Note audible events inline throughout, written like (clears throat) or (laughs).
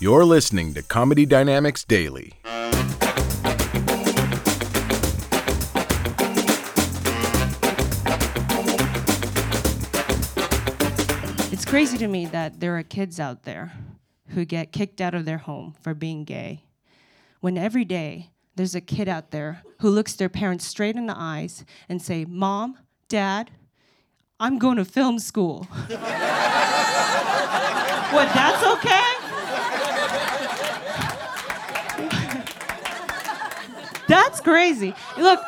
You're listening to Comedy Dynamics Daily. It's crazy to me that there are kids out there who get kicked out of their home for being gay. When every day there's a kid out there who looks their parents straight in the eyes and say, "Mom, Dad, I'm going to film school." (laughs) what, that's okay? That's crazy. Look,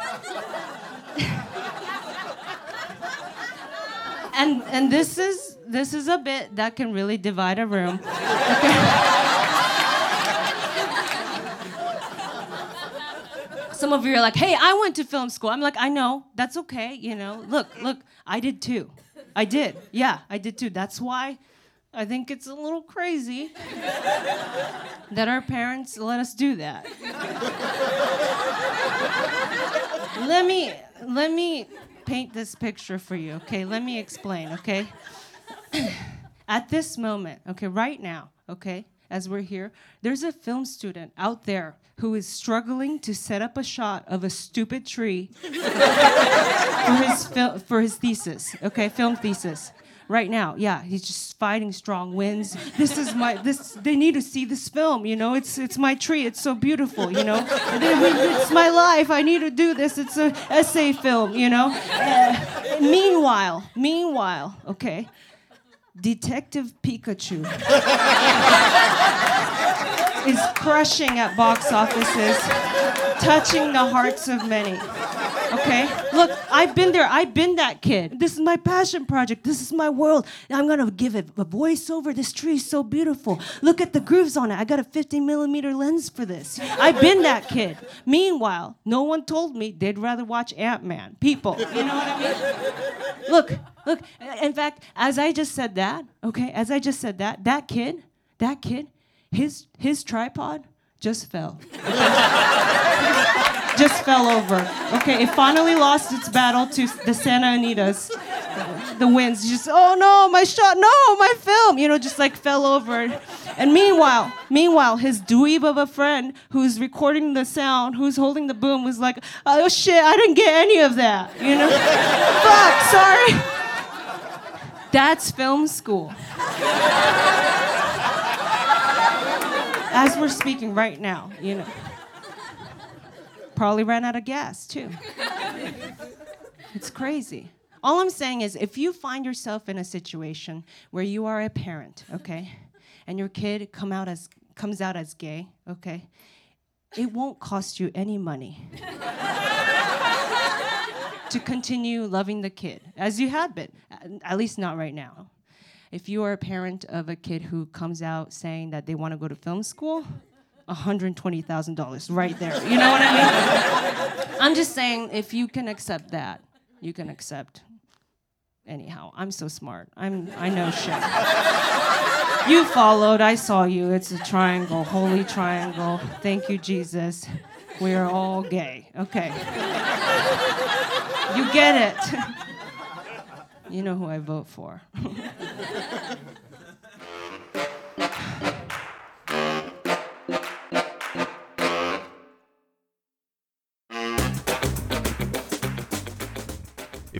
and and this is this is a bit that can really divide a room. Some of you are like, "Hey, I went to film school." I'm like, "I know. That's okay. You know. Look, look. I did too. I did. Yeah, I did too. That's why." I think it's a little crazy (laughs) that our parents let us do that. (laughs) let me let me paint this picture for you, okay? Let me explain, okay? (clears throat) At this moment, okay, right now, okay, as we're here, there's a film student out there who is struggling to set up a shot of a stupid tree (laughs) for his fil- for his thesis, okay, film thesis. Right now, yeah, he's just fighting strong winds. This is my this. They need to see this film. You know, it's it's my tree. It's so beautiful. You know, it's my life. I need to do this. It's an essay film. You know. Uh, meanwhile, meanwhile, okay, Detective Pikachu is crushing at box offices, touching the hearts of many. Okay? Look, I've been there. I've been that kid. This is my passion project. This is my world. I'm gonna give it a voiceover. This tree is so beautiful. Look at the grooves on it. I got a 50 millimeter lens for this. I've been that kid. Meanwhile, no one told me they'd rather watch Ant Man. People, you know what I mean? Look, look. In fact, as I just said that, okay, as I just said that, that kid, that kid, his his tripod just fell. (laughs) just fell over. Okay, it finally lost its battle to the Santa Anitas. The winds just, oh no, my shot, no, my film, you know, just like fell over. And meanwhile, meanwhile, his dweeb of a friend who's recording the sound, who's holding the boom, was like, oh shit, I didn't get any of that, you know? (laughs) Fuck, sorry. That's film school. As we're speaking right now, you know probably ran out of gas too. (laughs) it's crazy. All I'm saying is if you find yourself in a situation where you are a parent, okay, and your kid come out as comes out as gay, okay, it won't cost you any money to continue loving the kid as you have been, at least not right now. If you are a parent of a kid who comes out saying that they want to go to film school, $120,000 right there. You know what I mean? (laughs) I'm just saying, if you can accept that, you can accept. Anyhow, I'm so smart. I'm, I know shit. You followed, I saw you. It's a triangle, holy triangle. Thank you, Jesus. We are all gay. Okay. You get it. (laughs) You know who I vote for. (laughs)